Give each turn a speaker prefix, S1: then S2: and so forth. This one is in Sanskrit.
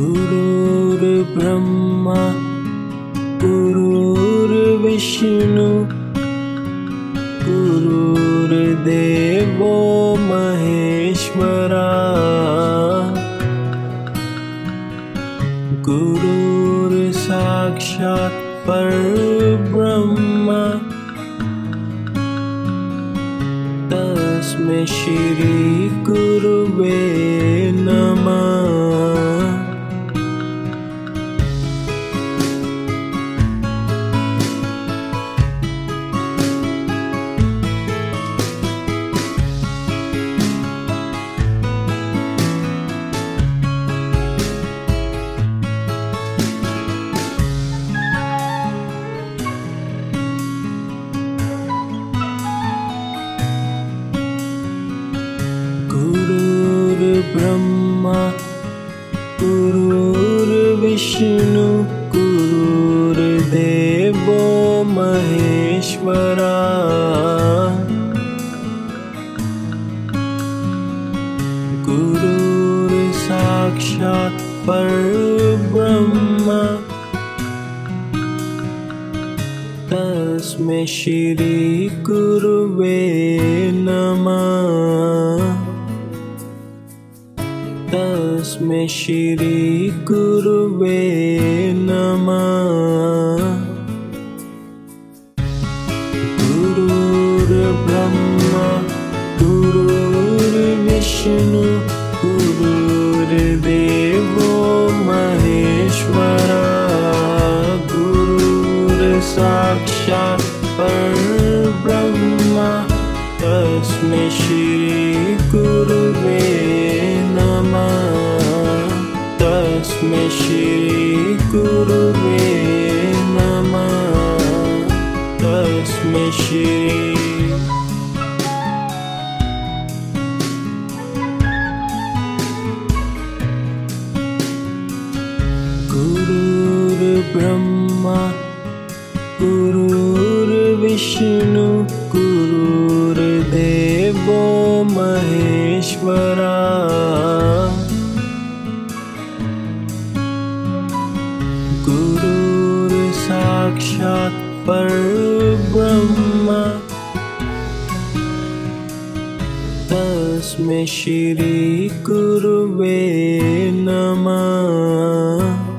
S1: गुरुर्ब्रह्मा गुरुर्विष्णु गुरुर्देवो महेश्वरा गुरुर्साक्षात् परब्रह्मा। तस्मै श्रीगुरुवे नमः गुरुर्विष्णु गुरुर्देवो महेश्वरा। गुरुर्साक्षात् परब्रह्मा। तस्मै श्रीगुरुवे नमः तस्मै श्रीगुरुवे नमः। गुरुर्ब्रह्मा गुरुर्विष्णु गुरुर्देवो महेश्वरा। गुरुर्साक्षात् तस्मै श्रीगुरुवे नमः तस्मै श्री गुरुर्ब्रह्मा गुरुर्विष्णु गुरुर्देवो महेश्वरा गुरुर्साक्षात् परब्रह्मा। तस्मै श्रीगुरुवे नमः